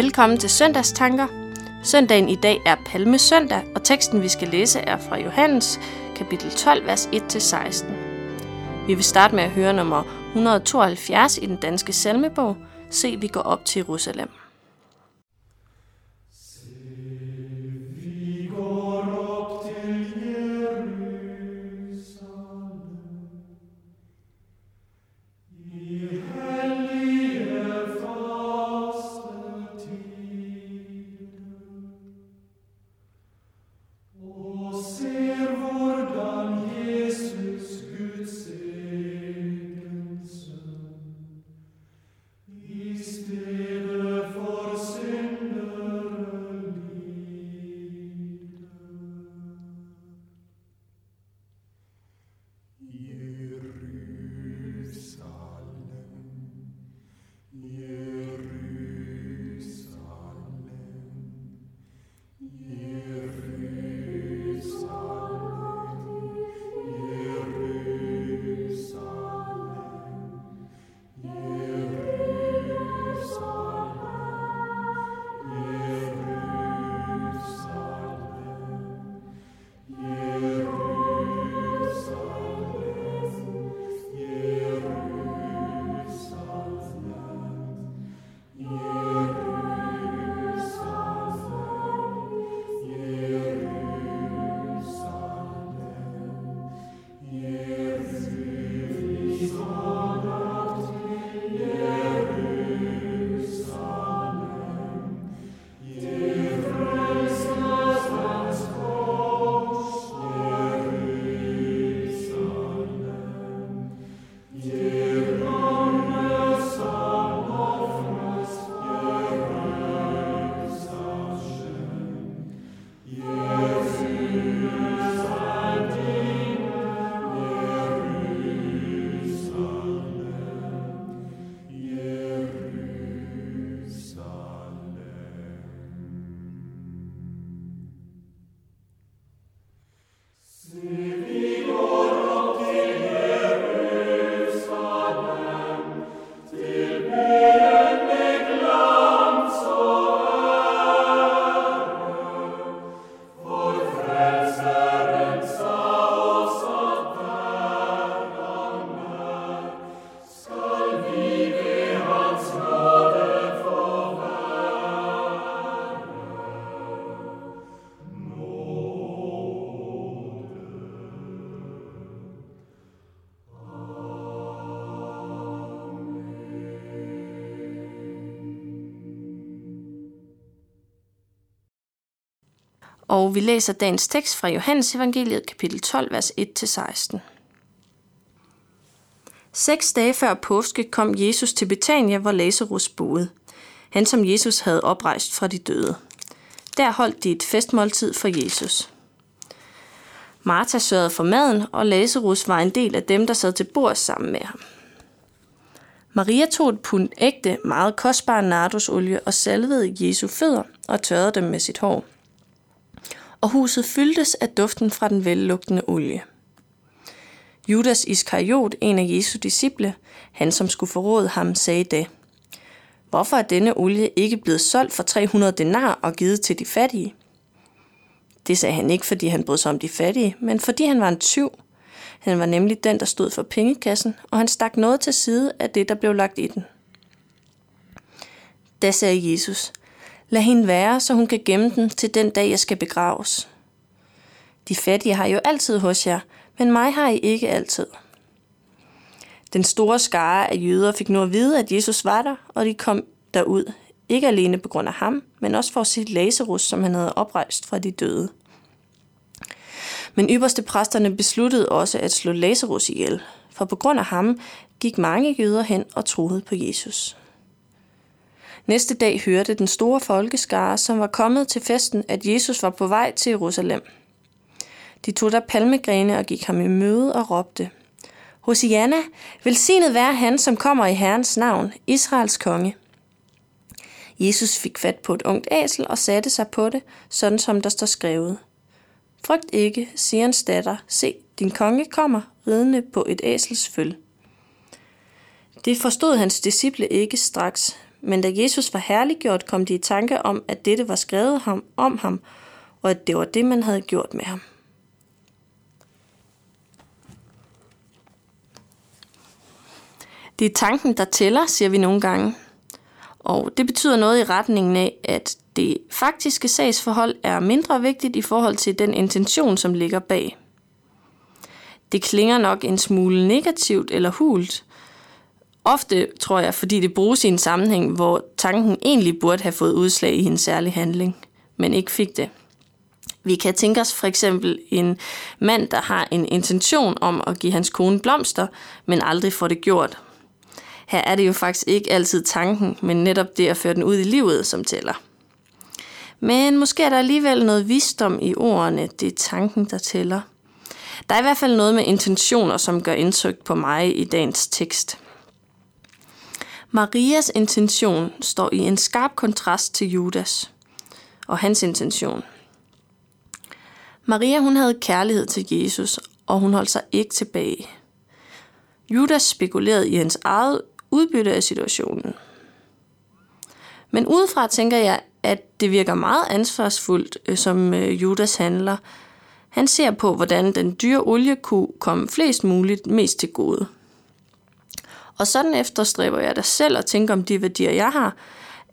Velkommen til Søndagstanker. Søndagen i dag er Palmesøndag, og teksten vi skal læse er fra Johannes, kapitel 12, vers 1-16. Vi vil starte med at høre nummer 172 i den danske salmebog. Se, vi går op til Jerusalem. Og vi læser dagens tekst fra Johannes evangeliet kapitel 12, vers 1-16. Seks dage før påske kom Jesus til Betania, hvor Lazarus boede. Han som Jesus havde oprejst fra de døde. Der holdt de et festmåltid for Jesus. Martha sørgede for maden, og Lazarus var en del af dem, der sad til bord sammen med ham. Maria tog et pund ægte, meget kostbar nardusolie og salvede Jesu fødder og tørrede dem med sit hår og huset fyldtes af duften fra den vellugtende olie. Judas Iskariot, en af Jesu disciple, han som skulle forråde ham, sagde det. Hvorfor er denne olie ikke blevet solgt for 300 denar og givet til de fattige? Det sagde han ikke, fordi han brød sig om de fattige, men fordi han var en tyv. Han var nemlig den, der stod for pengekassen, og han stak noget til side af det, der blev lagt i den. Da sagde Jesus, Lad hende være, så hun kan gemme den til den dag, jeg skal begraves. De fattige har jo altid hos jer, men mig har I ikke altid. Den store skare af jøder fik nu at vide, at Jesus var der, og de kom derud, ikke alene på grund af ham, men også for at se Lazarus, som han havde oprejst fra de døde. Men ypperste præsterne besluttede også at slå Lazarus ihjel, for på grund af ham gik mange jøder hen og troede på Jesus. Næste dag hørte den store folkeskare, som var kommet til festen, at Jesus var på vej til Jerusalem. De tog der palmegrene og gik ham i møde og råbte, Hosianna, velsignet være han, som kommer i Herrens navn, Israels konge. Jesus fik fat på et ungt æsel og satte sig på det, sådan som der står skrevet. Frygt ikke, siger hans datter, se, din konge kommer, ridende på et æsels føl. Det forstod hans disciple ikke straks, men da Jesus var herliggjort, kom de i tanke om, at dette var skrevet ham, om ham, og at det var det, man havde gjort med ham. Det er tanken, der tæller, siger vi nogle gange. Og det betyder noget i retningen af, at det faktiske sagsforhold er mindre vigtigt i forhold til den intention, som ligger bag. Det klinger nok en smule negativt eller hult. Ofte tror jeg, fordi det bruges i en sammenhæng, hvor tanken egentlig burde have fået udslag i en særlig handling, men ikke fik det. Vi kan tænke os for eksempel en mand, der har en intention om at give hans kone blomster, men aldrig får det gjort. Her er det jo faktisk ikke altid tanken, men netop det at føre den ud i livet, som tæller. Men måske er der alligevel noget visdom i ordene, det er tanken, der tæller. Der er i hvert fald noget med intentioner, som gør indtryk på mig i dagens tekst. Marias intention står i en skarp kontrast til Judas og hans intention. Maria hun havde kærlighed til Jesus, og hun holdt sig ikke tilbage. Judas spekulerede i hans eget udbytte af situationen. Men udefra tænker jeg, at det virker meget ansvarsfuldt, øh, som øh, Judas handler. Han ser på, hvordan den dyre olie kunne komme flest muligt mest til gode. Og sådan efterstræber jeg da selv at tænke om de værdier, jeg har,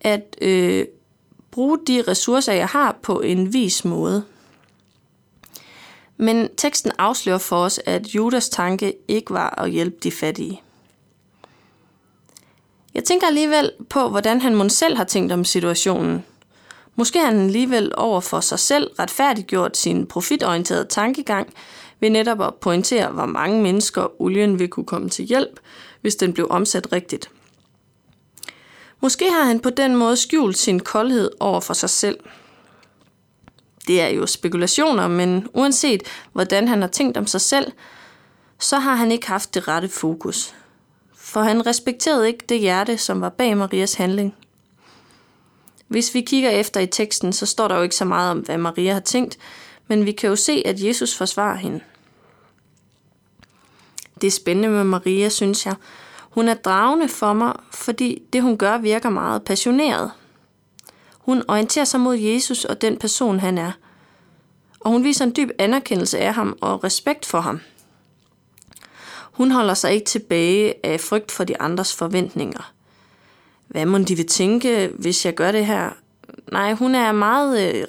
at øh, bruge de ressourcer, jeg har på en vis måde. Men teksten afslører for os, at Judas tanke ikke var at hjælpe de fattige. Jeg tænker alligevel på, hvordan han måske selv har tænkt om situationen. Måske har han alligevel over for sig selv retfærdiggjort sin profitorienterede tankegang ved netop at pointere, hvor mange mennesker olien vil kunne komme til hjælp, hvis den blev omsat rigtigt. Måske har han på den måde skjult sin koldhed over for sig selv. Det er jo spekulationer, men uanset hvordan han har tænkt om sig selv, så har han ikke haft det rette fokus for han respekterede ikke det hjerte, som var bag Marias handling. Hvis vi kigger efter i teksten, så står der jo ikke så meget om, hvad Maria har tænkt, men vi kan jo se, at Jesus forsvarer hende. Det er spændende med Maria, synes jeg. Hun er dragende for mig, fordi det hun gør virker meget passioneret. Hun orienterer sig mod Jesus og den person han er. Og hun viser en dyb anerkendelse af ham og respekt for ham. Hun holder sig ikke tilbage af frygt for de andres forventninger. Hvad må de vil tænke, hvis jeg gør det her? Nej, hun er meget øh,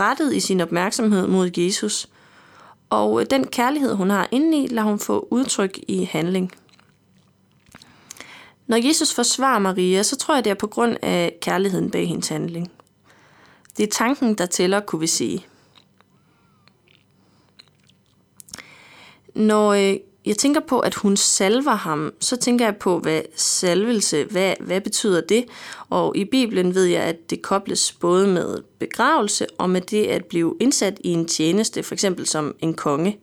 rettet i sin opmærksomhed mod Jesus. Og øh, den kærlighed, hun har indeni, lader hun få udtryk i handling. Når Jesus forsvarer Maria, så tror jeg, det er på grund af kærligheden bag hendes handling. Det er tanken, der tæller, kunne vi sige. Når øh, jeg tænker på, at hun salver ham, så tænker jeg på, hvad salvelse, hvad, hvad betyder det? Og i Bibelen ved jeg, at det kobles både med begravelse og med det at blive indsat i en tjeneste, for eksempel som en konge.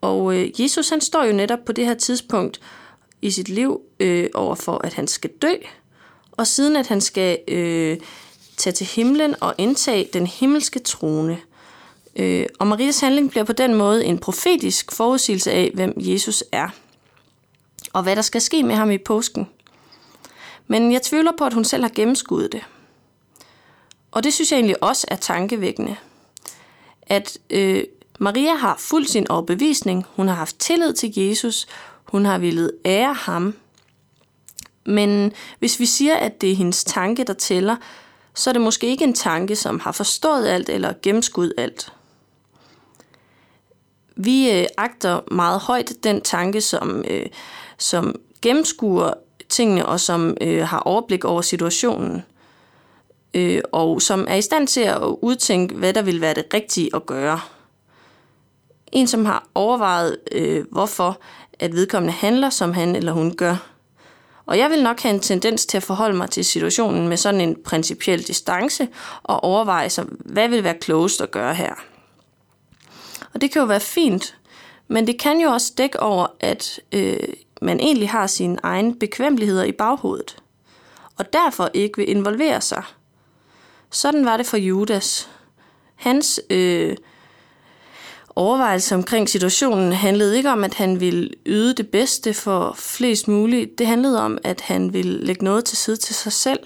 Og øh, Jesus han står jo netop på det her tidspunkt i sit liv øh, over for, at han skal dø, og siden at han skal øh, tage til himlen og indtage den himmelske trone – Øh, og Marias handling bliver på den måde en profetisk forudsigelse af, hvem Jesus er, og hvad der skal ske med ham i påsken. Men jeg tvivler på, at hun selv har gennemskuddet det. Og det synes jeg egentlig også er tankevækkende. At øh, Maria har fuldt sin overbevisning, hun har haft tillid til Jesus, hun har ville ære ham. Men hvis vi siger, at det er hendes tanke, der tæller, så er det måske ikke en tanke, som har forstået alt eller gennemskudt alt. Vi øh, agter meget højt den tanke, som, øh, som gennemskuer tingene og som øh, har overblik over situationen. Øh, og som er i stand til at udtænke, hvad der vil være det rigtige at gøre. En, som har overvejet, øh, hvorfor at vedkommende handler, som han eller hun gør. Og jeg vil nok have en tendens til at forholde mig til situationen med sådan en principiel distance og overveje, hvad vil være klogest at gøre her. Og det kan jo være fint, men det kan jo også dække over, at øh, man egentlig har sine egne bekvemmeligheder i baghovedet, og derfor ikke vil involvere sig. Sådan var det for Judas. Hans øh, overvejelse omkring situationen handlede ikke om, at han ville yde det bedste for flest muligt. Det handlede om, at han ville lægge noget til side til sig selv.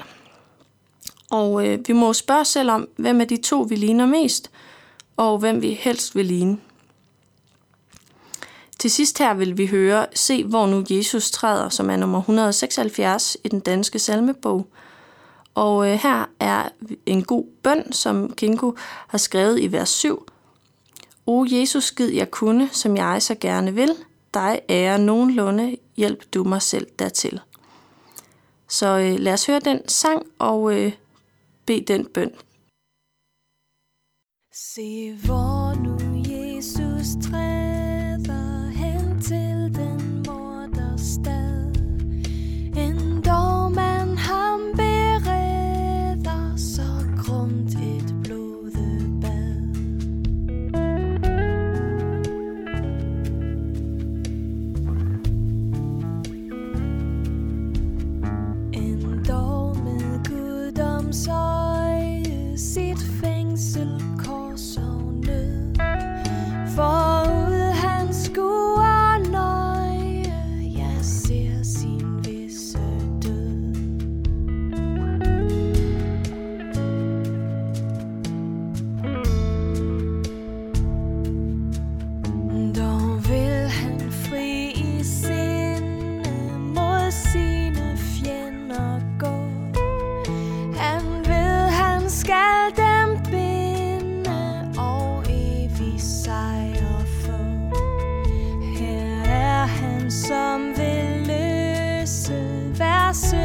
Og øh, vi må spørge selv om, hvem af de to vi ligner mest, og hvem vi helst vil ligne. Til sidst her vil vi høre Se, hvor nu Jesus træder, som er nummer 176 i den danske salmebog. Og øh, her er en god bøn, som Kinko har skrevet i vers 7. O Jesus, skid jeg kunne, som jeg så gerne vil, dig ære nogenlunde, hjælp du mig selv dertil. Så øh, lad os høre den sang og øh, bed den bøn. Se hvor nu Jesus træder myself.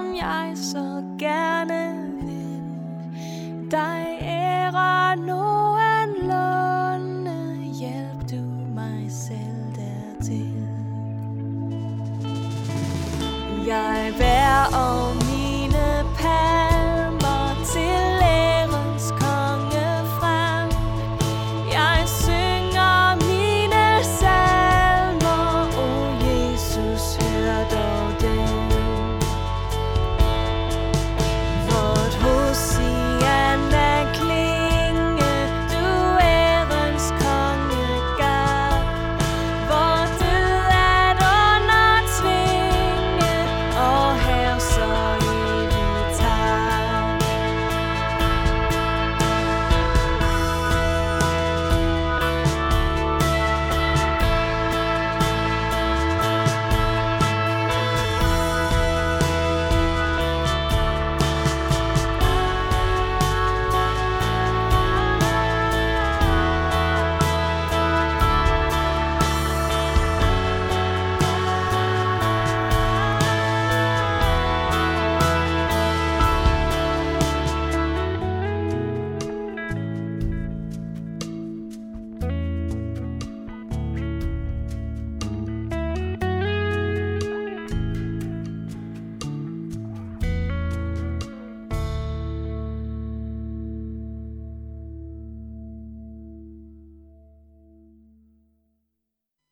Som jeg så gerne vil. Dig